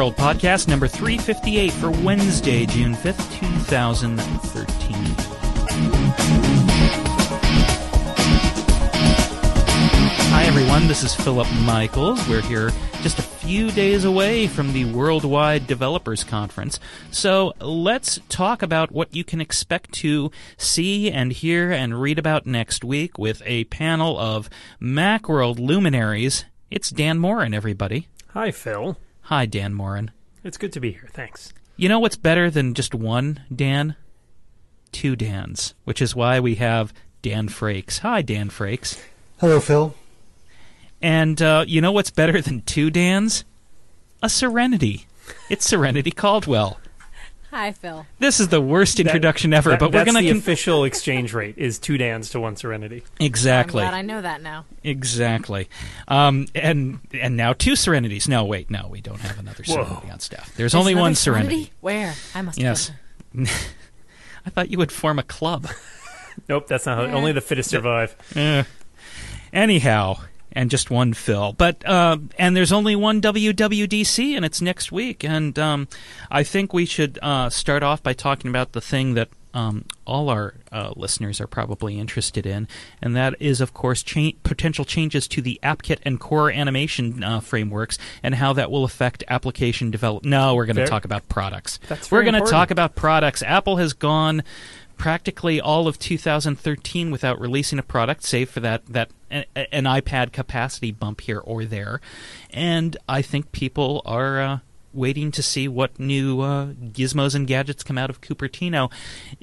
Macworld podcast number 358 for Wednesday, June 5th, 2013. Hi, everyone. This is Philip Michaels. We're here just a few days away from the Worldwide Developers Conference. So let's talk about what you can expect to see and hear and read about next week with a panel of Macworld luminaries. It's Dan Moren, everybody. Hi, Phil. Hi, Dan Moren. It's good to be here. Thanks. You know what's better than just one Dan? Two Dans, which is why we have Dan Frakes. Hi, Dan Frakes. Hello, Phil. And uh, you know what's better than two Dans? A Serenity. It's Serenity Caldwell. Hi, Phil. This is the worst introduction ever, That- but we're that's going the to official exchange rate is two Dans to one Serenity. exactly, I'm glad I know that now. exactly. Um, and and now two Serenities. No, wait, no, we don't have another Whoa. Serenity on staff. There's There's only one Serenity. Where? I must. Yes. I thought you would form a club. Nope, that's not how. Yeah. Only the fittest survive. Eh. Anyhow, and just one Phil. But uh, and there's only one WWDC, and it's next week. And um, I think we should uh, start off by talking about the thing that um, all our uh, listeners are probably interested in, and that is, of course, cha- potential changes to the AppKit and Core animation uh, frameworks, and how that will affect application development. No, we're going to talk about products. That's we're going to talk about products. Apple has gone practically all of 2013 without releasing a product, save for that that an iPad capacity bump here or there, and I think people are. Uh, Waiting to see what new uh, gizmos and gadgets come out of Cupertino.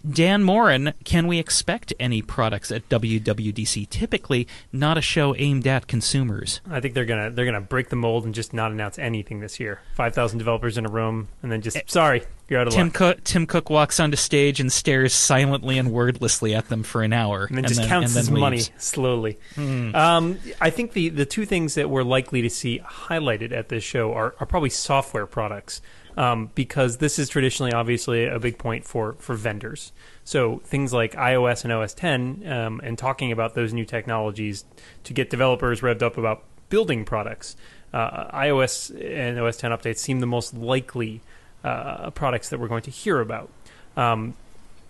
Dan Moren, can we expect any products at WWDC? Typically, not a show aimed at consumers. I think they're gonna they're gonna break the mold and just not announce anything this year. Five thousand developers in a room, and then just sorry, you're out of Tim luck. Cook, Tim Cook walks onto stage and stares silently and wordlessly at them for an hour, and then just counts and his then money slowly. Hmm. Um, I think the, the two things that we're likely to see highlighted at this show are, are probably software products, um, because this is traditionally, obviously, a big point for, for vendors. So things like iOS and OS 10, um, and talking about those new technologies to get developers revved up about building products. Uh, iOS and OS 10 updates seem the most likely uh, products that we're going to hear about. Um,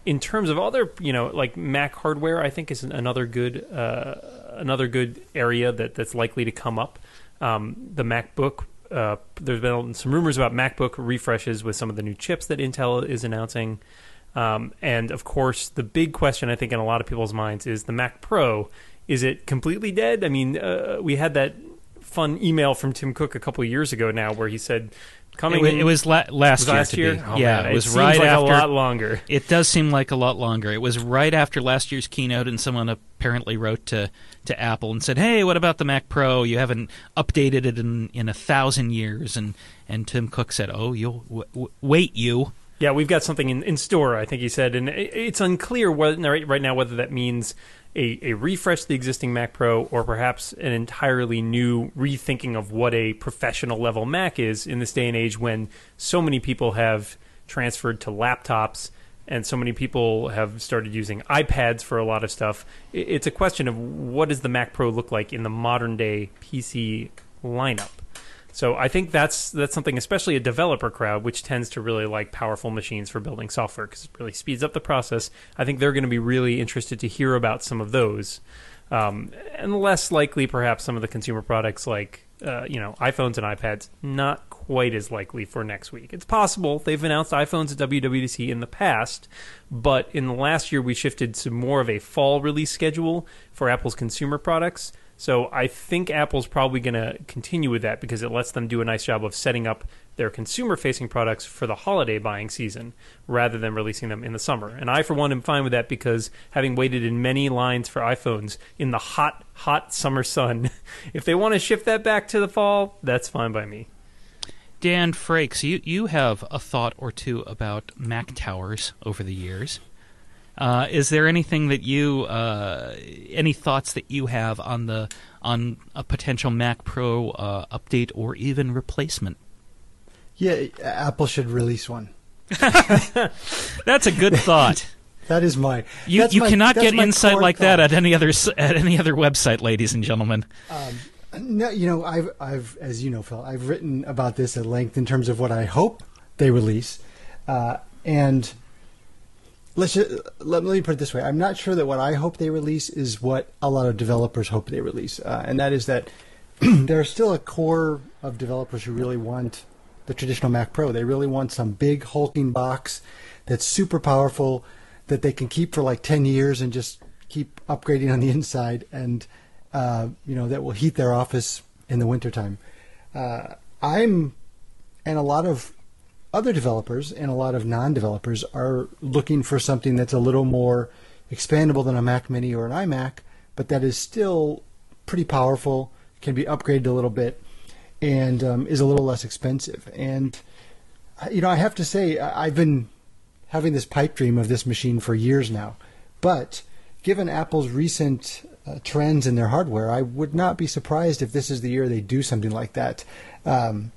in terms of other, you know, like Mac hardware, I think is another good uh, another good area that that's likely to come up. Um, the MacBook. Uh, there's been some rumors about MacBook refreshes with some of the new chips that Intel is announcing, um, and of course, the big question I think in a lot of people's minds is the Mac Pro. Is it completely dead? I mean, uh, we had that fun email from Tim Cook a couple of years ago now where he said coming It, it was la- last was year. last year. Oh, yeah, man, it was seems right like after. a lot longer. It does seem like a lot longer. It was right after last year's keynote, and someone apparently wrote to, to Apple and said, "Hey, what about the Mac Pro? You haven't updated it in, in a thousand years." And and Tim Cook said, "Oh, you'll w- w- wait, you." Yeah, we've got something in, in store, I think he said, and it, it's unclear whether, right, right now whether that means a, a refresh the existing Mac Pro or perhaps an entirely new rethinking of what a professional level Mac is in this day and age when so many people have transferred to laptops and so many people have started using iPads for a lot of stuff. It's a question of what does the Mac Pro look like in the modern day PC lineup. So I think that's that's something, especially a developer crowd, which tends to really like powerful machines for building software because it really speeds up the process. I think they're going to be really interested to hear about some of those, um, and less likely perhaps some of the consumer products like uh, you know iPhones and iPads. Not quite as likely for next week. It's possible they've announced iPhones at WWDC in the past, but in the last year we shifted to more of a fall release schedule for Apple's consumer products. So I think Apple's probably going to continue with that because it lets them do a nice job of setting up their consumer-facing products for the holiday buying season rather than releasing them in the summer. And I, for one, am fine with that because having waited in many lines for iPhones in the hot, hot summer sun, if they want to shift that back to the fall, that's fine by me. Dan Frakes, you you have a thought or two about Mac towers over the years. Uh, is there anything that you, uh, any thoughts that you have on the on a potential Mac Pro uh, update or even replacement? Yeah, Apple should release one. That's a good thought. That is my. You you my- cannot get insight like that at any other at any other website, ladies and gentlemen. Um, No, you know, I've, I've, as you know, Phil, I've written about this at length in terms of what I hope they release, uh, and let's just, let, let me put it this way: I'm not sure that what I hope they release is what a lot of developers hope they release, uh, and that is that there's still a core of developers who really want the traditional Mac Pro. They really want some big hulking box that's super powerful that they can keep for like 10 years and just keep upgrading on the inside and uh, you know that will heat their office in the wintertime. Uh, I'm and a lot of other developers and a lot of non-developers are looking for something that's a little more expandable than a Mac Mini or an iMac, but that is still pretty powerful, can be upgraded a little bit, and um, is a little less expensive. And you know, I have to say, I've been having this pipe dream of this machine for years now, but given Apple's recent uh, trends in their hardware, I would not be surprised if this is the year they do something like that. Um,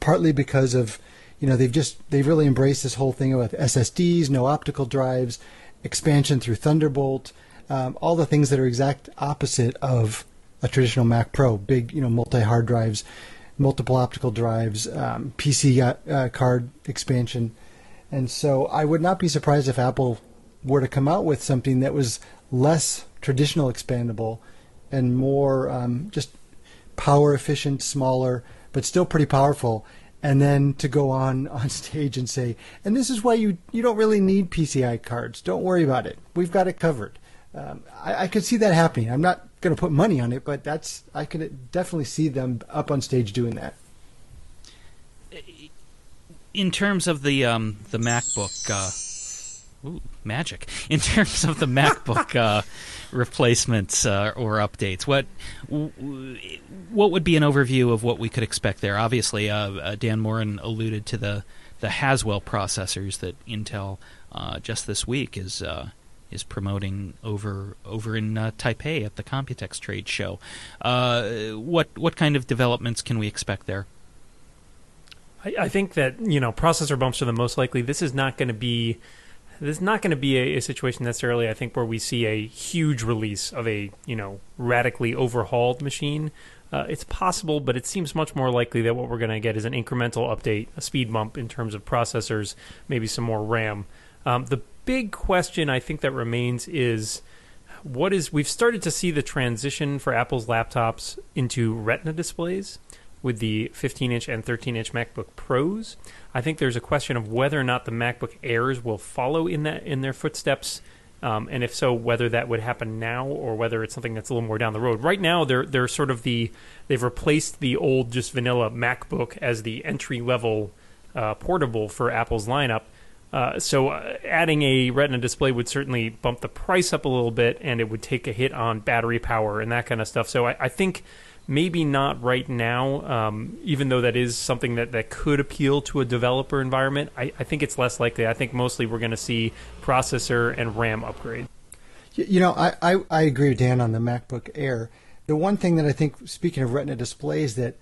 partly because of you know they've just they've really embraced this whole thing with SSDs, no optical drives, expansion through Thunderbolt, um, all the things that are exact opposite of a traditional Mac Pro. Big you know multi hard drives, multiple optical drives, um, PC uh, card expansion, and so I would not be surprised if Apple were to come out with something that was less traditional expandable and more um, just power efficient, smaller, but still pretty powerful. And then to go on on stage and say, and this is why you you don't really need PCI cards. Don't worry about it. We've got it covered. Um, I, I could see that happening. I'm not going to put money on it, but that's I could definitely see them up on stage doing that. in terms of the um, the MacBook, uh, ooh, magic. In terms of the MacBook uh, replacements uh, or updates, what what would be an overview of what we could expect there? Obviously, uh, uh, Dan Moren alluded to the the Haswell processors that Intel uh, just this week is. Uh, is promoting over over in uh, Taipei at the Computex trade show. Uh, what what kind of developments can we expect there? I, I think that you know processor bumps are the most likely. This is not going to be this is not going to be a, a situation necessarily. I think where we see a huge release of a you know radically overhauled machine. Uh, it's possible, but it seems much more likely that what we're going to get is an incremental update, a speed bump in terms of processors, maybe some more RAM. Um, the big question I think that remains is what is we've started to see the transition for Apple's laptops into Retina displays with the 15 inch and 13 inch MacBook Pros. I think there's a question of whether or not the MacBook Airs will follow in that in their footsteps. Um, and if so, whether that would happen now or whether it's something that's a little more down the road. Right now, they're they're sort of the they've replaced the old just vanilla MacBook as the entry level uh, portable for Apple's lineup. Uh, so uh, adding a Retina display would certainly bump the price up a little bit, and it would take a hit on battery power and that kind of stuff. So I, I think maybe not right now, um, even though that is something that, that could appeal to a developer environment. I, I think it's less likely. I think mostly we're going to see processor and RAM upgrade. You, know, I, I, I agree with Dan on the MacBook Air. The one thing that I think, speaking of Retina displays, that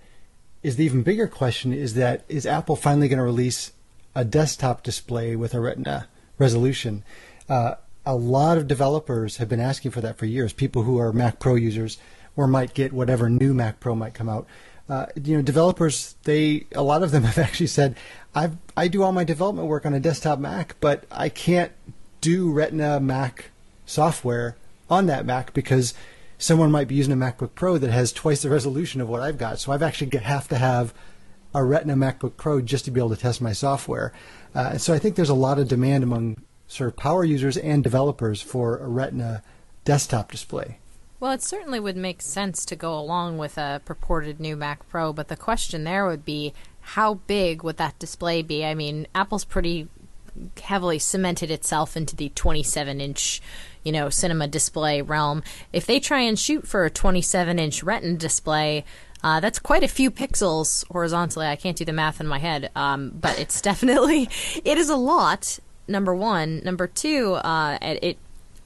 is the even bigger question is that is Apple finally going to release a desktop display with a Retina resolution? Uh, a lot of developers have been asking for that for years. People who are Mac Pro users or might get whatever new Mac Pro might come out. Uh, you know, developers they a lot of them have actually said, I I do all my development work on a desktop Mac, but I can't do Retina Mac software on that Mac because someone might be using a MacBook Pro that has twice the resolution of what I've got. So I've actually have to have a Retina MacBook Pro just to be able to test my software. Uh, so I think there's a lot of demand among sort of power users and developers for a Retina desktop display. Well, it certainly would make sense to go along with a purported new Mac Pro, but the question there would be how big would that display be? I mean, Apple's pretty heavily cemented itself into the 27 inch, you know, cinema display realm. If they try and shoot for a 27 inch Retina display, uh, that's quite a few pixels horizontally. I can't do the math in my head, um, but it's definitely it is a lot. Number one, number two, uh, it, it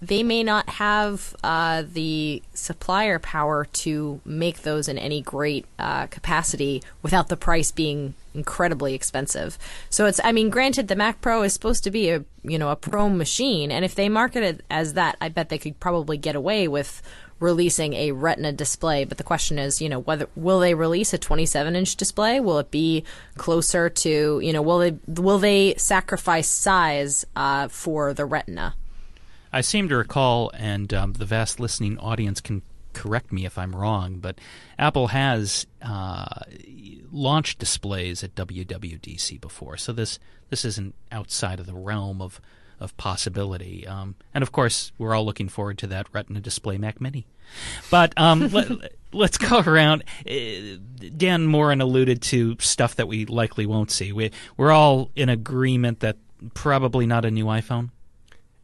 they may not have uh, the supplier power to make those in any great uh, capacity without the price being incredibly expensive. So it's, I mean, granted, the Mac Pro is supposed to be a you know a pro machine, and if they market it as that, I bet they could probably get away with releasing a Retina display. But the question is, you know, whether will they release a 27 inch display? Will it be closer to, you know, will they will they sacrifice size uh, for the Retina? I seem to recall, and um, the vast listening audience can correct me if I'm wrong, but Apple has uh, launched displays at WWDC before, so this this isn't outside of the realm of of possibility. Um, and of course, we're all looking forward to that Retina display Mac Mini. But um, let, us go around. Uh, Dan Moren alluded to stuff that we likely won't see. We, we're all in agreement that probably not a new iPhone.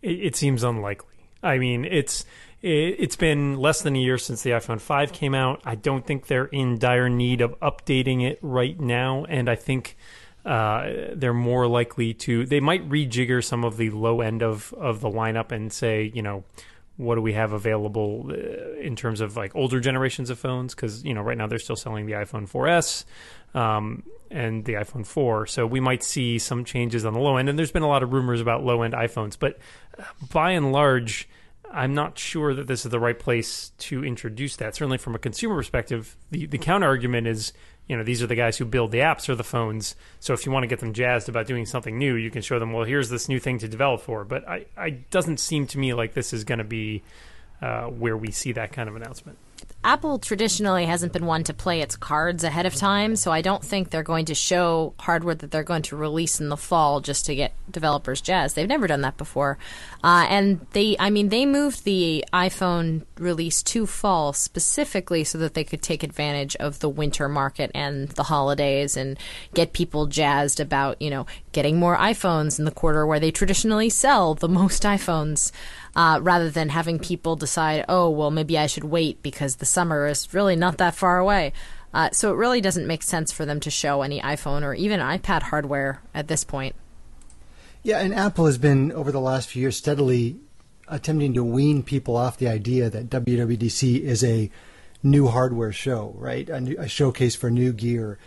It, it seems unlikely. I mean, it's it, it's been less than a year since the iPhone 5 came out. I don't think they're in dire need of updating it right now, and I think uh, they're more likely to. They might rejigger some of the low end of of the lineup and say, you know, what do we have available uh, in terms of like older generations of phones? Because you know, right now they're still selling the iPhone 4S. Um, and the iPhone 4. So we might see some changes on the low end. And there's been a lot of rumors about low end iPhones, but uh, by and large, I'm not sure that this is the right place to introduce that. Certainly, from a consumer perspective, the, the counter argument is you know these are the guys who build the apps or the phones. So if you want to get them jazzed about doing something new you can show them well here's this new thing to develop for. But i, I doesn't seem to me like this is going to be uh, where we see that kind of announcement Apple traditionally hasn't been one to play its cards ahead of time, so I don't think they're going to show hardware that they're going to release in the fall just to get developers jazzed. They've never done that before. Uh, and they, I mean, they moved the iPhone release to fall specifically so that they could take advantage of the winter market and the holidays and get people jazzed about, you know, getting more iPhones in the quarter where they traditionally sell the most iPhones uh, rather than having people decide, oh, well, maybe I should wait because the summer is really not that far away. Uh, so it really doesn't make sense for them to show any iPhone or even iPad hardware at this point. Yeah, and Apple has been over the last few years steadily attempting to wean people off the idea that WWDC is a new hardware show, right? A, new, a showcase for new gear,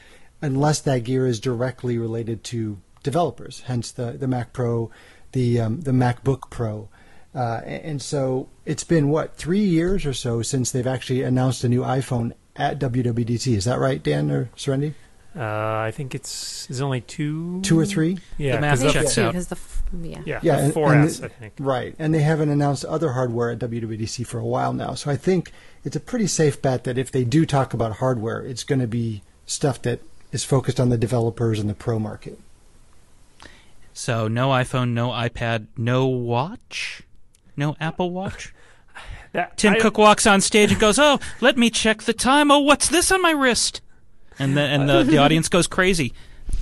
unless that gear is directly related to developers. Hence the the Mac Pro, the um, the MacBook Pro. Uh, and so it's been what three years or so since they've actually announced a new iPhone at WWDC. Is that right, Dan or Serenity? Uh, I think it's is only two, two or three. Yeah, the math checks out. The, yeah, yeah, yeah, and, 4S, and, I think. Right, and they haven't announced other hardware at WWDC for a while now. So I think it's a pretty safe bet that if they do talk about hardware, it's going to be stuff that is focused on the developers and the pro market. So no iPhone, no iPad, no watch. No Apple Watch? That, Tim I, Cook walks on stage and goes, "Oh, let me check the time. Oh, what's this on my wrist?" And the and the, the audience goes crazy.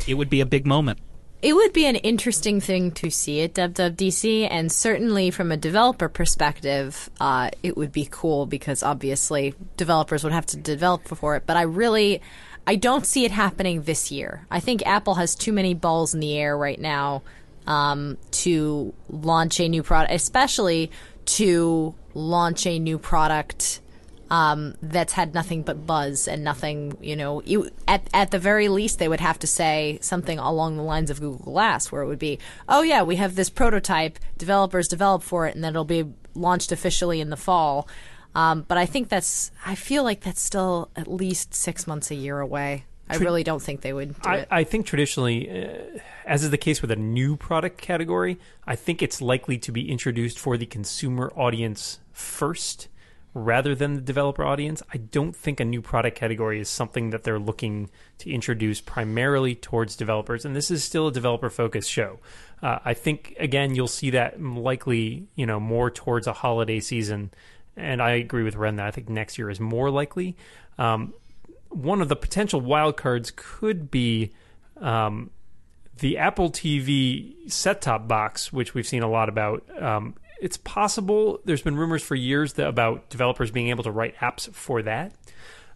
It would be a big moment. It would be an interesting thing to see at WWDC, and certainly from a developer perspective, uh, it would be cool because obviously developers would have to develop for it. But I really, I don't see it happening this year. I think Apple has too many balls in the air right now um, to launch a new product, especially to launch a new product um, that's had nothing but buzz and nothing, you know, at, at the very least, they would have to say something along the lines of Google Glass, where it would be, oh, yeah, we have this prototype, developers develop for it, and then it'll be launched officially in the fall. Um, but I think that's, I feel like that's still at least six months a year away. I really don't think they would. Do I, I, think traditionally, uh, as is the case with a new product category, I think it's likely to be introduced for the consumer audience first rather than the developer audience. I don't think a new product category is something that they're looking to introduce primarily towards developers. And this is still a developer focused show. Uh, I think, again, you'll see that likely, you know, more towards a holiday season. And I agree with Ren that I think next year is more likely. Um, one of the potential wildcards could be um, the Apple TV set top box, which we've seen a lot about. Um, it's possible there's been rumors for years that, about developers being able to write apps for that.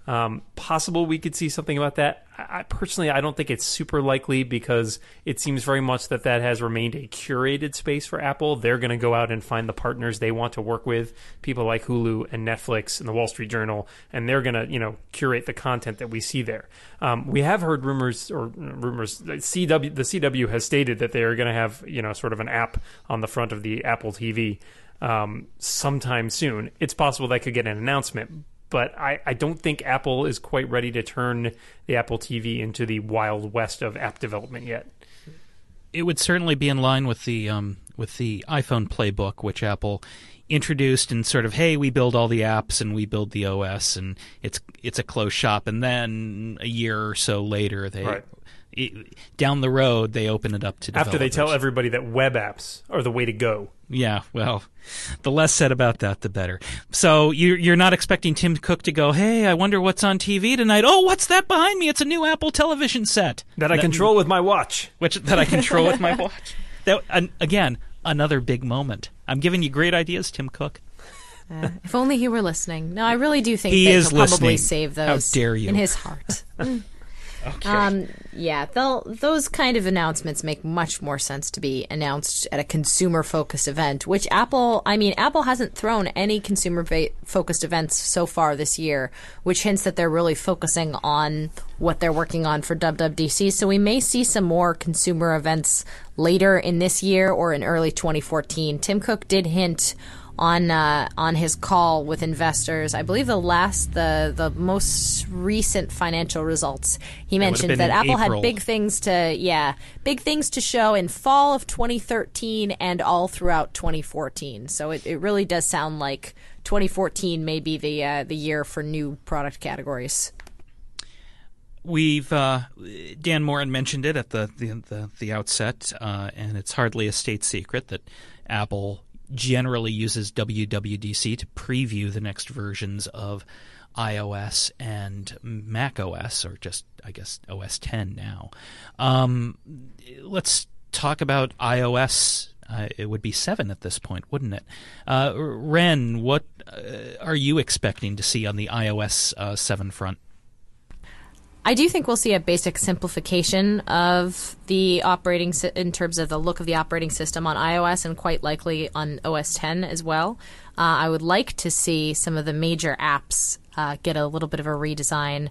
Um, possible we could see something about that. I, personally, I don't think it's super likely because it seems very much that that has remained a curated space for Apple. They're going to go out and find the partners they want to work with, people like Hulu and Netflix and the Wall Street Journal, and they're going to, you know, curate the content that we see there. Um, we have heard rumors or rumors. CW, the CW has stated that they are going to have, you know, sort of an app on the front of the Apple TV. um, sometime soon. It's possible that could get an announcement, but I, I don't think Apple is quite ready to turn the Apple TV into the wild west of app development yet. It would certainly be in line with the um, with the iPhone playbook, which Apple introduced and sort of, hey, we build all the apps and we build the OS, and it's it's a closed shop. And then a year or so later, they Right. It, down the road they open it up to After they tell everybody that web apps are the way to go. Yeah, well, the less said about that, the better. So you're you're not expecting Tim Cook to go, hey, I wonder what's on TV tonight. Oh, what's that behind me? It's a new Apple television set That I control with my watch. which that I control with my watch. That an, again, another big moment. I'm giving you great ideas, Tim Cook. Uh, if only he were listening. No, I really do think He that is he'll probably listening. save those. How dare you. in his heart. Okay. Um, yeah, those kind of announcements make much more sense to be announced at a consumer focused event, which Apple, I mean, Apple hasn't thrown any consumer focused events so far this year, which hints that they're really focusing on what they're working on for WWDC. So we may see some more consumer events later in this year or in early 2014. Tim Cook did hint on uh, on his call with investors. I believe the last the the most recent financial results. He mentioned that Apple April. had big things to yeah big things to show in fall of 2013 and all throughout 2014. So it, it really does sound like 2014 may be the uh, the year for new product categories. We've uh, Dan Moren mentioned it at the the the, the outset, uh, and it's hardly a state secret that Apple generally uses WWDC to preview the next versions of iOS and Mac OS, or just I guess OS 10 now. Um, let's talk about iOS. Uh, it would be seven at this point, wouldn't it? Uh, Ren, what uh, are you expecting to see on the iOS uh, seven front? I do think we'll see a basic simplification of the operating sy- in terms of the look of the operating system on iOS and quite likely on OS 10 as well. Uh, I would like to see some of the major apps uh, get a little bit of a redesign.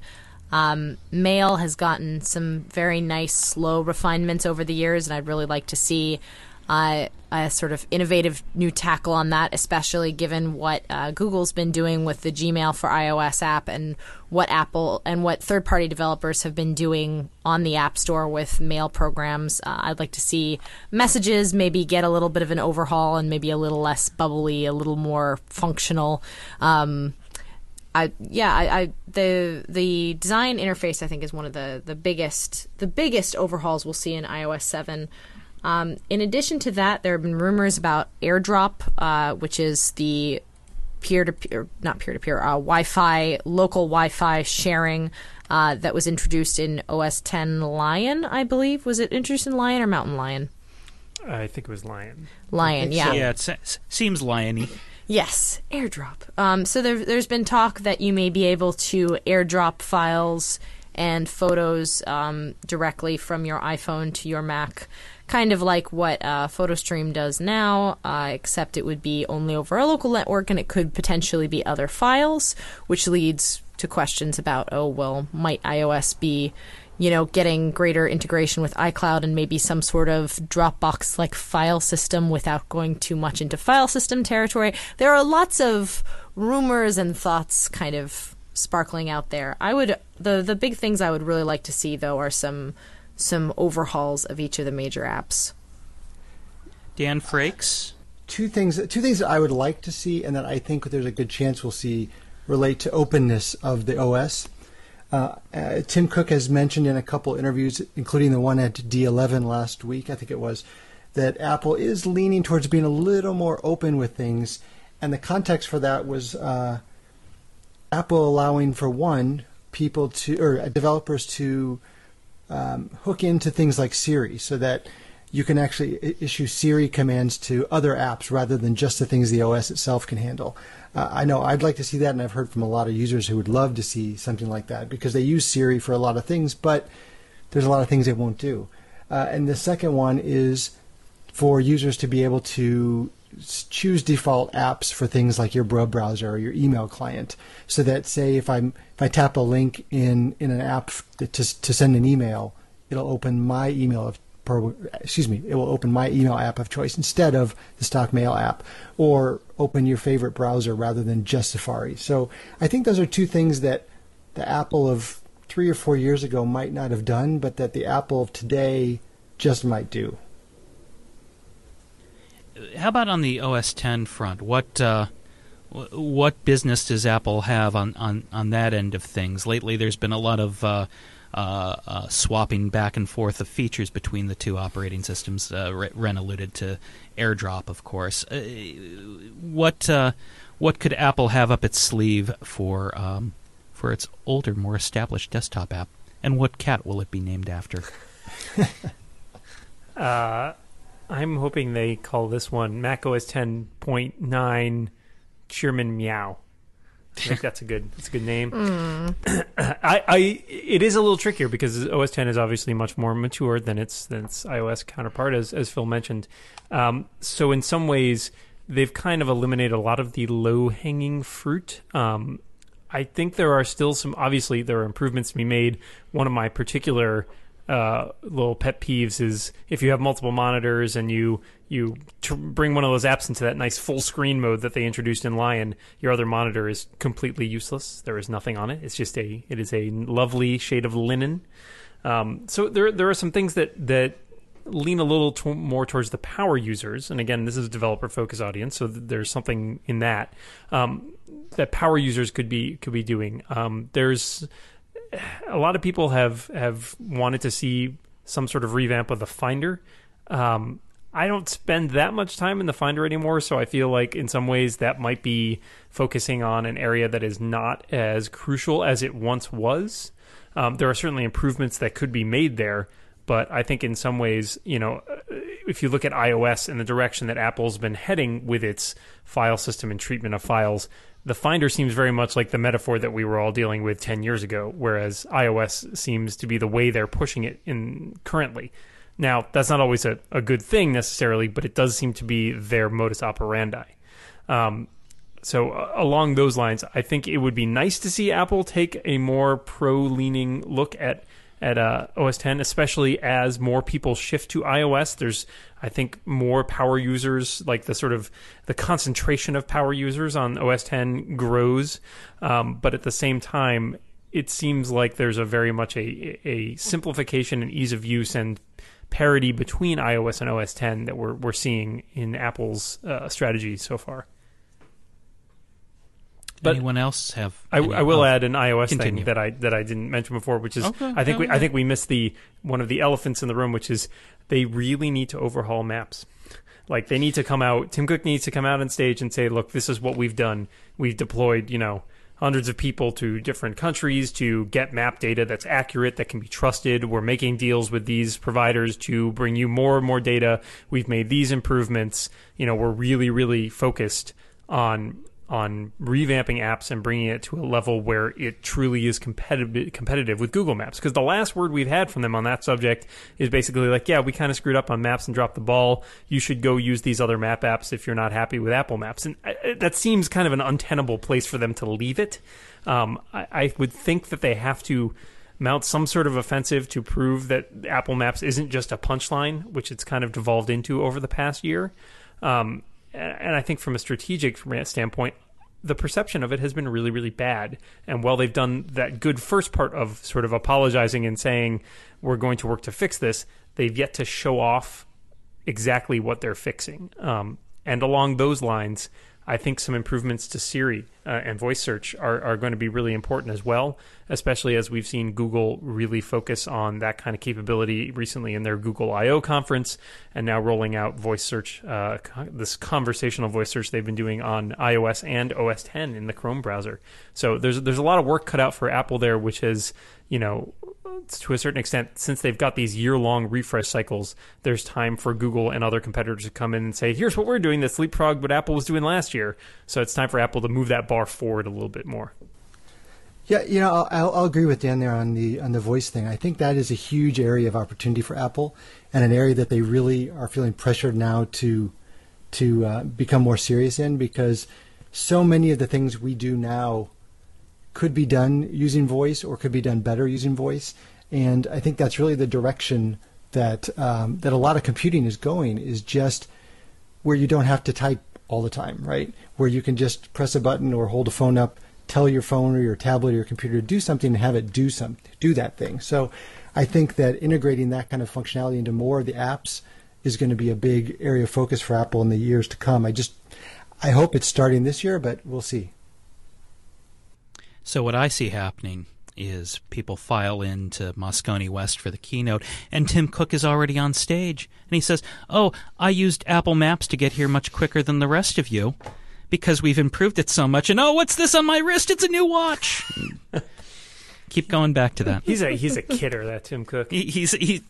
Um, Mail has gotten some very nice, slow refinements over the years, and I'd really like to see uh, a sort of innovative new tackle on that, especially given what uh, Google's been doing with the Gmail for iOS app and what Apple and what third party developers have been doing on the App Store with mail programs. Uh, I'd like to see messages maybe get a little bit of an overhaul and maybe a little less bubbly, a little more functional. Um, I yeah, I, I the the design interface I think is one of the the biggest the biggest overhauls we'll see in iOS seven. Um, in addition to that, there have been rumors about AirDrop, uh, which is the peer to peer, not peer to peer, uh, Wi-Fi local Wi-Fi sharing uh, that was introduced in OS 10 Lion, I believe. Was it introduced in Lion or Mountain Lion? I think it was Lion. Lion, yeah. Yeah, it se- seems liony. Yes, airdrop. Um, so there, there's been talk that you may be able to airdrop files and photos um, directly from your iPhone to your Mac, kind of like what uh, PhotoStream does now, uh, except it would be only over a local network and it could potentially be other files, which leads to questions about, oh, well, might iOS be you know, getting greater integration with iCloud and maybe some sort of Dropbox like file system without going too much into file system territory. There are lots of rumors and thoughts kind of sparkling out there. I would the the big things I would really like to see though are some some overhauls of each of the major apps. Dan Frakes. two things two things that I would like to see and that I think there's a good chance we'll see relate to openness of the OS. Uh, uh, Tim Cook has mentioned in a couple interviews, including the one at D11 last week, I think it was, that Apple is leaning towards being a little more open with things. And the context for that was uh, Apple allowing, for one, people to, or uh, developers to um, hook into things like Siri so that you can actually issue Siri commands to other apps rather than just the things the OS itself can handle. Uh, I know I'd like to see that, and I've heard from a lot of users who would love to see something like that because they use Siri for a lot of things, but there's a lot of things it won't do. Uh, and the second one is for users to be able to choose default apps for things like your web browser or your email client, so that say if I'm if I tap a link in in an app to to send an email, it'll open my email pro, excuse me, it will open my email app of choice instead of the stock mail app, or open your favorite browser rather than just Safari. So I think those are two things that the Apple of three or four years ago might not have done, but that the Apple of today just might do. How about on the OS 10 front? What uh, what business does Apple have on, on, on that end of things? Lately, there's been a lot of uh, uh, uh, swapping back and forth of features between the two operating systems. Uh, Ren alluded to AirDrop, of course. Uh, what what could Apple have up its sleeve for um, for its older, more established desktop app? And what cat will it be named after? I'm hoping they call this one Mac OS 10.9 Chairman Meow. I think that's a good that's a good name. Mm. I, I it is a little trickier because OS 10 is obviously much more mature than its than its iOS counterpart, as as Phil mentioned. Um, so in some ways, they've kind of eliminated a lot of the low hanging fruit. Um, I think there are still some. Obviously, there are improvements to be made. One of my particular uh, little pet peeves is if you have multiple monitors and you you t- bring one of those apps into that nice full screen mode that they introduced in Lion, your other monitor is completely useless. There is nothing on it. It's just a it is a lovely shade of linen. Um, so there there are some things that that lean a little t- more towards the power users. And again, this is a developer focused audience, so th- there's something in that um, that power users could be could be doing. Um, there's a lot of people have have wanted to see some sort of revamp of the Finder. Um, I don't spend that much time in the Finder anymore, so I feel like in some ways that might be focusing on an area that is not as crucial as it once was. Um, there are certainly improvements that could be made there, but I think in some ways, you know, if you look at iOS and the direction that Apple's been heading with its file system and treatment of files, the Finder seems very much like the metaphor that we were all dealing with 10 years ago, whereas iOS seems to be the way they're pushing it in currently. Now, that's not always a, a good thing necessarily, but it does seem to be their modus operandi. Um, so, uh, along those lines, I think it would be nice to see Apple take a more pro leaning look at at uh, OS 10, especially as more people shift to iOS. There's, I think, more power users, like the sort of the concentration of power users on OS 10 grows. Um, but at the same time, it seems like there's a very much a, a simplification and ease of use and parity between iOS and OS 10 that we're we're seeing in Apple's uh, strategy so far. But Anyone else have? I, I will add an iOS continue. thing that I that I didn't mention before, which is okay, I think we I think we missed the one of the elephants in the room, which is they really need to overhaul maps. Like they need to come out. Tim Cook needs to come out on stage and say, "Look, this is what we've done. We've deployed, you know, hundreds of people to different countries to get map data that's accurate, that can be trusted. We're making deals with these providers to bring you more and more data. We've made these improvements. You know, we're really, really focused on on revamping apps and bringing it to a level where it truly is competitive competitive with Google Maps. Because the last word we've had from them on that subject is basically like, yeah, we kind of screwed up on Maps and dropped the ball. You should go use these other map apps if you're not happy with Apple Maps. And I, uh, that seems kind of an untenable place for them to leave it. Um, I, I would think that they have to mount some sort of offensive to prove that Apple Maps isn't just a punchline, which it's kind of devolved into over the past year. Um, and I think from a strategic standpoint, the perception of it has been really, really bad. And while they've done that good first part of sort of apologizing and saying we're going to work to fix this, they've yet to show off exactly what they're fixing. Um, and along those lines, I think some improvements to Siri uh, and voice search are, are going to be really important as well, especially as we've seen Google really focus on that kind of capability recently in their Google I/O conference, and now rolling out voice search, uh, this conversational voice search they've been doing on iOS and OS 10 in the Chrome browser. So there's there's a lot of work cut out for Apple there, which has you know to a certain extent, since they've got these year long refresh cycles, there's time for Google and other competitors to come in and say, here's what we're doing that's leapfrog what Apple was doing last year. So it's time for Apple to move that bar forward a little bit more. Yeah, you know, I'll, I'll, agree with Dan there on the on the voice thing. I think that is a huge area of opportunity for Apple, and an area that they really are feeling pressured now to to uh, become more serious in because so many of the things we do now could be done using voice or could be done better using voice. And I think that's really the direction that um, that a lot of computing is going is just where you don't have to type all the time, right? Where you can just press a button or hold a phone up, tell your phone or your tablet or your computer to do something and have it do some do that thing. So I think that integrating that kind of functionality into more of the apps is going to be a big area of focus for Apple in the years to come. I just I hope it's starting this year, but we'll see. So what I see happening is people file into Moscone West for the keynote, and Tim Cook is already on stage. And he says, Oh, I used Apple Maps to get here much quicker than the rest of you because we've improved it so much. And oh, what's this on my wrist? It's a new watch. Keep going back to that. He's a he's a kidder, that Tim Cook. He, he's he.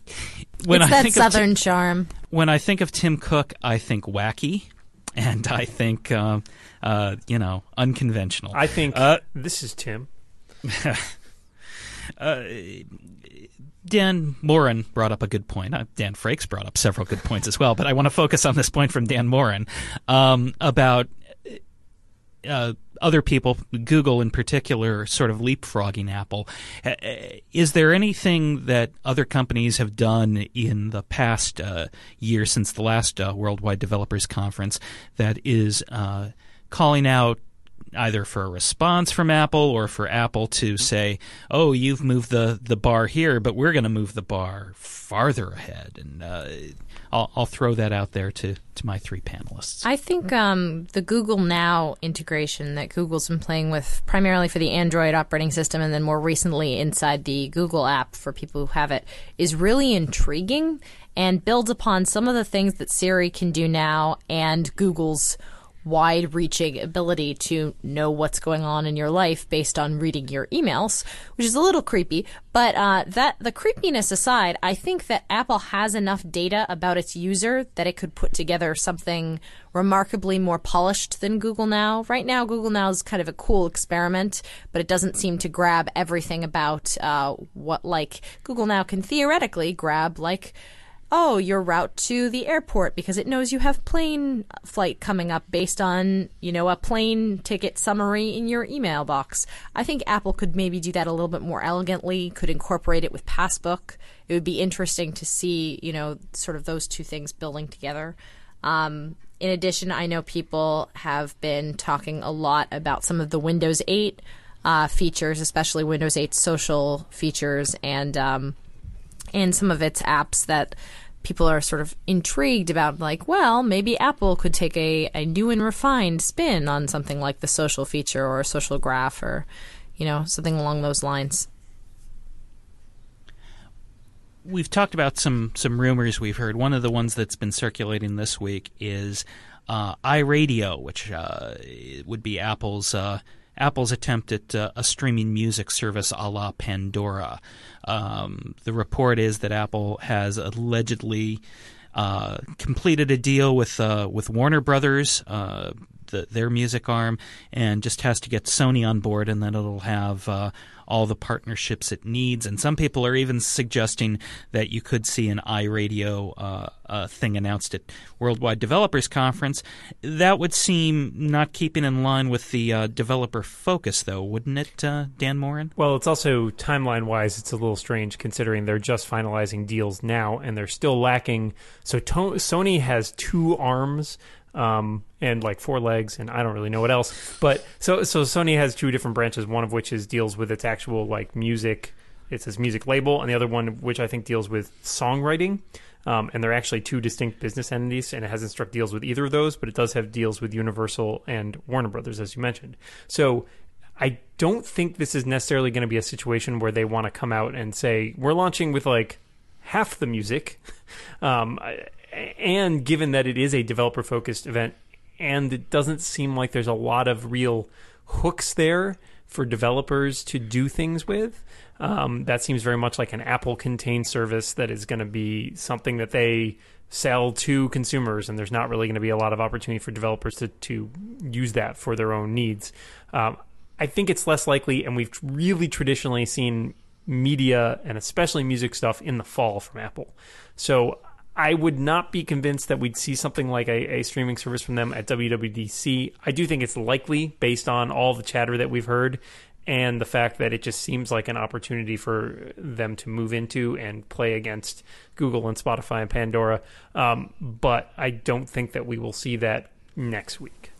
When it's I that think southern of Tim, charm. when I think of Tim Cook, I think wacky, and I think uh, uh, you know unconventional. I think Uh, this is Tim. Dan Moren brought up a good point. Uh, Dan Frakes brought up several good points as well, but I want to focus on this point from Dan Moren um, about uh, other people, Google in particular, sort of leapfrogging Apple. Uh, Is there anything that other companies have done in the past uh, year since the last uh, Worldwide Developers Conference that is uh, calling out either for a response from Apple or for Apple to say, "Oh, you've moved the the bar here, but we're going to move the bar farther ahead." And uh, I'll, I'll throw that out there to to my three panelists. I think um, the Google Now integration that Google's been playing with primarily for the Android operating system and then more recently inside the Google app for people who have it is really intriguing and builds upon some of the things that Siri can do now and Google's wide reaching ability to know what's going on in your life based on reading your emails, which is a little creepy. But uh, that the creepiness aside, I think that Apple has enough data about its user that it could put together something remarkably more polished than Google Now. Right now, Google Now is kind of a cool experiment, but it doesn't seem to grab everything about uh, what like Google Now can theoretically grab like oh, your route to the airport because it knows you have plane flight coming up based on, you know, a plane ticket summary in your email box. I think Apple could maybe do that a little bit more elegantly, could incorporate it with Passbook. It would be interesting to see, you know, sort of those two things building together. Um, in addition, I know people have been talking a lot about some of the Windows 8 uh, features, especially Windows 8 social features and um, and some of its apps that people are sort of intrigued about like well maybe apple could take a, a new and refined spin on something like the social feature or social graph or you know something along those lines we've talked about some some rumors we've heard. One of the ones that's been circulating this week is uh, iRadio, which uh, would be Apple's uh, Apple's attempt at uh, a streaming music service a la Pandora. Um, the report is that Apple has allegedly uh, completed a deal with uh, with Warner Brothers. Uh, the, their music arm, and just has to get Sony on board, and then it'll have uh, all the partnerships it needs. And some people are even suggesting that you could see an iRadio uh, uh, thing announced at Worldwide Developers Conference. That would seem not keeping in line with the uh, developer focus, though, wouldn't it, uh, Dan Moren? Well, it's also timeline wise, it's a little strange considering they're just finalizing deals now and they're still lacking. So to- Sony has two arms um, and like four legs, and I don't really know what else. But so so Sony has two different branches. One of which is deals with its actual like music, it's its music label, and the other one which I think deals with songwriting. Um, and they're actually two distinct business entities, and it hasn't struck deals with either of those, but it does have deals with Universal and Warner Brothers, as you mentioned. So I don't think this is necessarily going to be a situation where they want to come out and say we're launching with like half the music. Um, and given that it is a developer focused event and it doesn't seem like there's a lot of real hooks there for developers to do things with um, that seems very much like an apple contained service that is going to be something that they sell to consumers and there's not really going to be a lot of opportunity for developers to, to use that for their own needs. Um, i think it's less likely and we've really traditionally seen media and especially music stuff in the fall from apple. So I would not be convinced that we'd see something like a, a, streaming service from them at WWDC. I do think it's likely based on all the chatter that we've heard. and the fact that it just seems like an opportunity for them to move into and play against Google and Spotify and Pandora. Um, but I don't think that we will see that next week.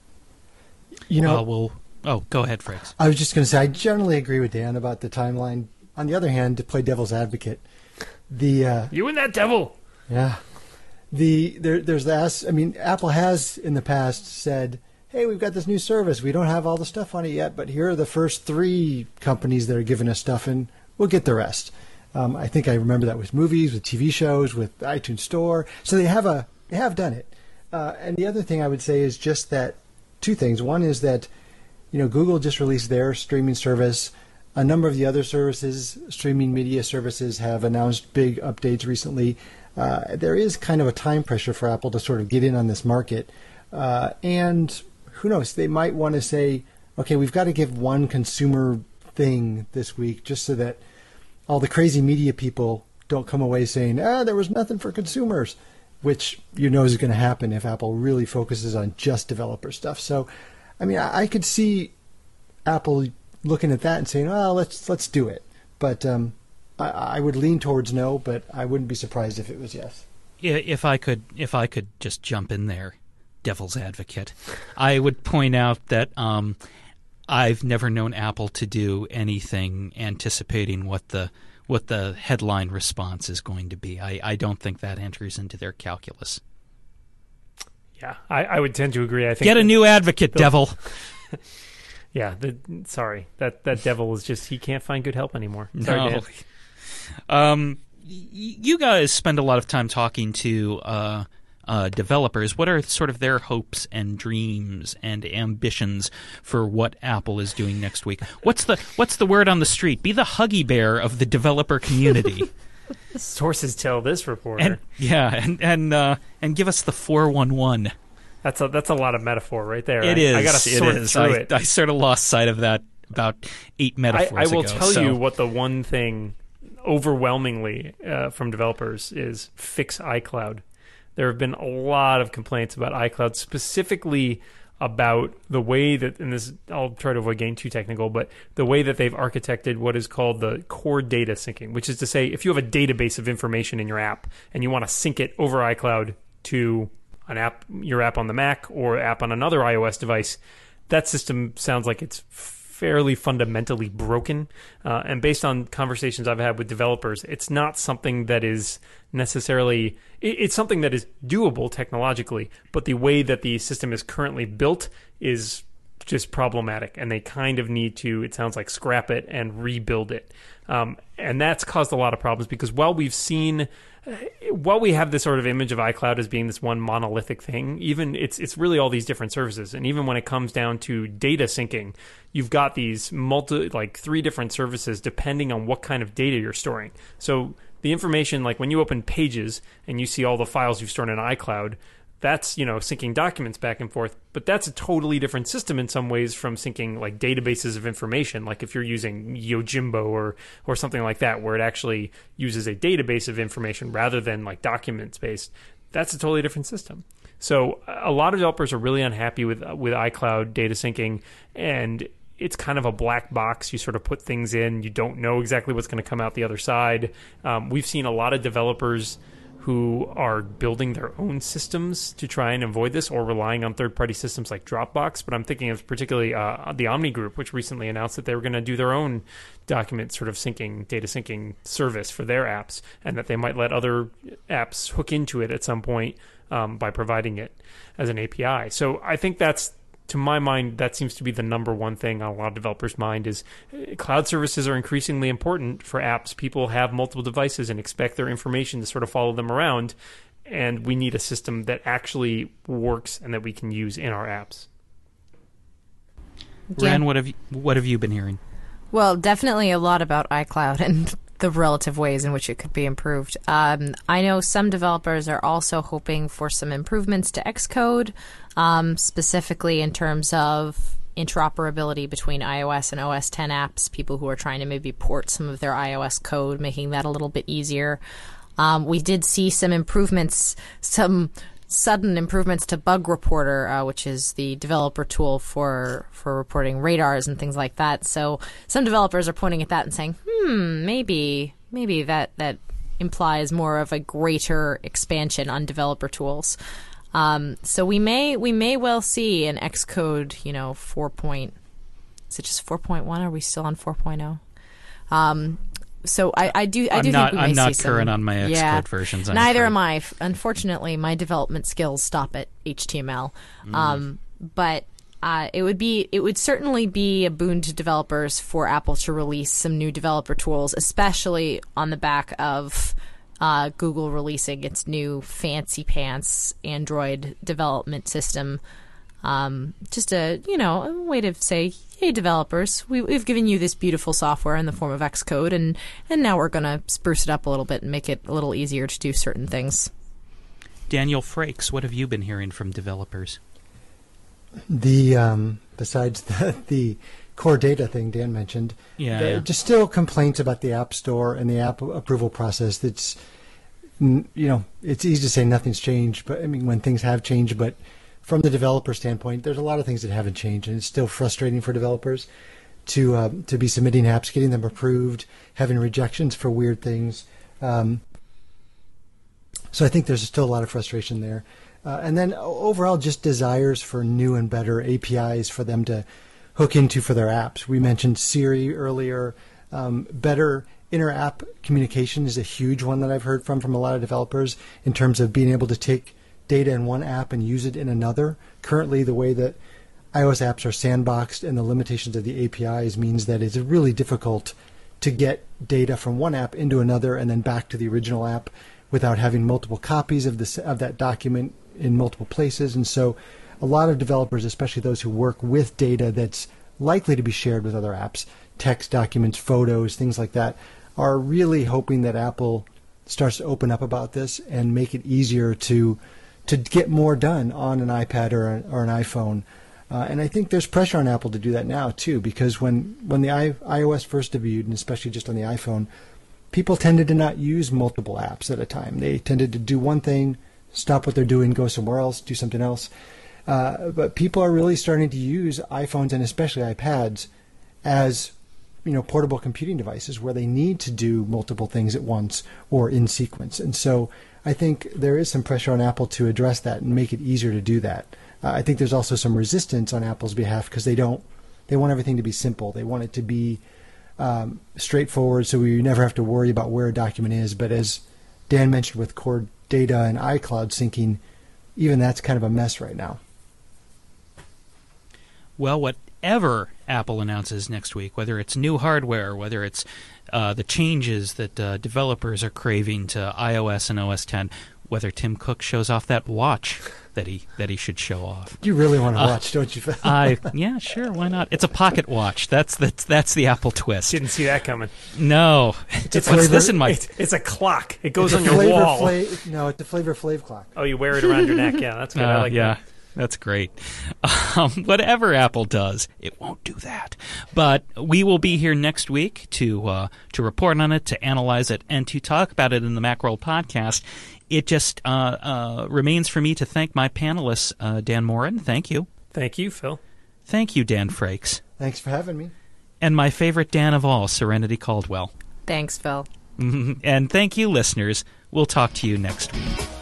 You know, well, we'll. Oh, go ahead, Frakes. I was just going to say I generally agree with Dan about the timeline. On the other hand, to play devil's advocate, the uh, You and that devil. Yeah, the there there's the ass. I mean, Apple has in the past said, "Hey, we've got this new service. We don't have all the stuff on it yet, but here are the first three companies that are giving us stuff, and we'll get the rest." Um, I think I remember that with movies, with TV shows, with iTunes Store. So they have a they have done it. Uh, and the other thing I would say is just that two things. One is that you know Google just released their streaming service. A number of the other services, streaming media services, have announced big updates recently. Uh, there is kind of a time pressure for Apple to sort of get in on this market, uh, and who knows? They might want to say, okay, we've got to give one consumer thing this week, just so that all the crazy media people don't come away saying, ah, there was nothing for consumers, which you know is going to happen if Apple really focuses on just developer stuff. So, I mean, I, I could see Apple looking at that and saying, "Well, let's let's do it." But um, I, I would lean towards no, but I wouldn't be surprised if it was yes. Yeah, if I could, if I could just jump in there, devil's advocate, I would point out that um, I've never known Apple to do anything anticipating what the what the headline response is going to be. I, I don't think that enters into their calculus. Yeah, I, I would tend to agree. I think Get a new advocate, devil. Yeah, the, sorry that that devil is just he can't find good help anymore. Sorry, No. Dan. Um, you guys spend a lot of time talking to uh, uh, developers. What are sort of their hopes and dreams and ambitions for what Apple is doing next week? What's the What's the word on the street? Be the huggy bear of the developer community, Sources tell this reporter. and yeah, and and uh, and give us the four one one. that's a that's a lot of metaphor right there. It I, is. I got to sort it is. through I, it. I sort of lost sight of that about eight I, metaphors I will ago, tell so- you what the one thing overwhelmingly uh, from developers is fix iCloud. There have been a lot of complaints about iCloud, specifically about the way that, and this I'll try to avoid getting too technical, but the way that they've architected what is called the core data syncing, which is to say, if you have a database of information in your app and you want to sync it over iCloud to an app, your app on the Mac or app on another iOS device, that system sounds like it's fairly fundamentally broken. Uh, and based on conversations I've had with developers, it's not something that is necessarily. It, it's something that is doable technologically, but the way that the system is currently built is just problematic, and they kind of need to. It sounds like scrap it and rebuild it, um, and that's caused a lot of problems because while we've seen while we have this sort of image of iCloud as being this one monolithic thing, even it's it's really all these different services. And even when it comes down to data syncing, you've got these multi like three different services depending on what kind of data you're storing. So the information like when you open Pages and you see all the files you've stored in iCloud, that's you know syncing documents back and forth but that's a totally different system in some ways from syncing like databases of information like if you're using yojimbo or or something like that where it actually uses a database of information rather than like documents based that's a totally different system so a lot of developers are really unhappy with with iCloud data syncing and it's kind of a black box. You sort of put things in, you don't know exactly what's going to come out the other side. Um, we've seen a lot of developers who are building their own systems to try and avoid this or relying on third party systems like Dropbox. But I'm thinking of particularly uh, the Omni Group, which recently announced that they were going to do their own document sort of syncing, data syncing service for their apps, and that they might let other apps hook into it at some point um, by providing it as an API. So I think that's to my mind, that seems to be the number one thing on a lot of developers' mind is uh, cloud services are increasingly important for apps. People have multiple devices and expect their information to sort of follow them around, and we need a system that actually works and that we can use in our apps. Ren, what have you, what have you been hearing? Well, definitely a lot about iCloud and the relative ways in which it could be improved. Um, I know some developers are also hoping for some improvements to Xcode, um, specifically in terms of interoperability between iOS and OS 10 apps. People who are trying to maybe port some of their iOS code, making that a little bit easier. Um, we did see some improvements, some sudden improvements to Bug Reporter, uh, which is the developer tool for for reporting radars and things like that. So some developers are pointing at that and saying, "Hmm, maybe maybe that that implies more of a greater expansion on developer tools." Um, so we may we may well see an Xcode, you know, four point. Is it just four point one? Are we still on four oh? Um, so I, I do I I'm do not. think we may I'm not current some, on my Xcode yeah, versions. I'm Neither afraid. am I. Unfortunately, my development skills stop at HTML. Mm. Um, but uh, it would be it would certainly be a boon to developers for Apple to release some new developer tools, especially on the back of uh, Google releasing its new fancy pants Android development system. Um, just a you know a way to say, hey developers, we, we've given you this beautiful software in the form of Xcode, and and now we're gonna spruce it up a little bit and make it a little easier to do certain things. Daniel Frakes, what have you been hearing from developers? The um, besides the, the core data thing Dan mentioned, Yeah, there yeah. just still complaints about the App Store and the app approval process. That's you know it's easy to say nothing's changed, but I mean when things have changed, but from the developer standpoint, there's a lot of things that haven't changed, and it's still frustrating for developers to uh, to be submitting apps, getting them approved, having rejections for weird things. Um, so I think there's still a lot of frustration there. Uh, and then overall, just desires for new and better APIs for them to hook into for their apps. We mentioned Siri earlier. Um, better inter-app communication is a huge one that I've heard from from a lot of developers in terms of being able to take data in one app and use it in another. Currently, the way that iOS apps are sandboxed and the limitations of the APIs means that it's really difficult to get data from one app into another and then back to the original app without having multiple copies of this of that document in multiple places. And so, a lot of developers, especially those who work with data that's likely to be shared with other apps, text documents, photos, things like that, are really hoping that Apple starts to open up about this and make it easier to to get more done on an iPad or an, or an iPhone. Uh, and I think there's pressure on Apple to do that now too, because when when the I, iOS first debuted, and especially just on the iPhone, people tended to not use multiple apps at a time. They tended to do one thing, stop what they're doing, go somewhere else, do something else. Uh, but people are really starting to use iPhones and especially iPads as you know portable computing devices where they need to do multiple things at once or in sequence. And so I think there is some pressure on Apple to address that and make it easier to do that. Uh, I think there's also some resistance on Apple's behalf because they don't they want everything to be simple. They want it to be um, straightforward so we never have to worry about where a document is. But as Dan mentioned with core data and iCloud syncing, even that's kind of a mess right now. Well, whatever Apple announces next week, whether it's new hardware, whether it's uh, the changes that uh, developers are craving to iOS and OS 10, whether Tim Cook shows off that watch that he that he should show off. You really want to Uh, watch, don't you? I yeah, sure, why not? It's a pocket watch. That's that's that's the Apple twist. Didn't see that coming. No, it's what's this in my It's, it's a clock. It goes on your flavor wall. Flav, no, it's a Flavor Flav clock. Oh, you wear it around your neck. Yeah, that's good. I Uh, like yeah, that. That's great. Um, whatever Apple does, it won't do that. But we will be here next week to uh, to report on it, to analyze it, and to talk about it in the Macworld podcast. It just uh, uh, remains for me to thank my panelists, uh, Dan Moren, thank you. Thank you, Phil. Thank you, Dan Frakes. Thanks for having me. And my favorite Dan of all, Serenity Caldwell. Thanks, Phil. and thank you, listeners. We'll talk to you next week.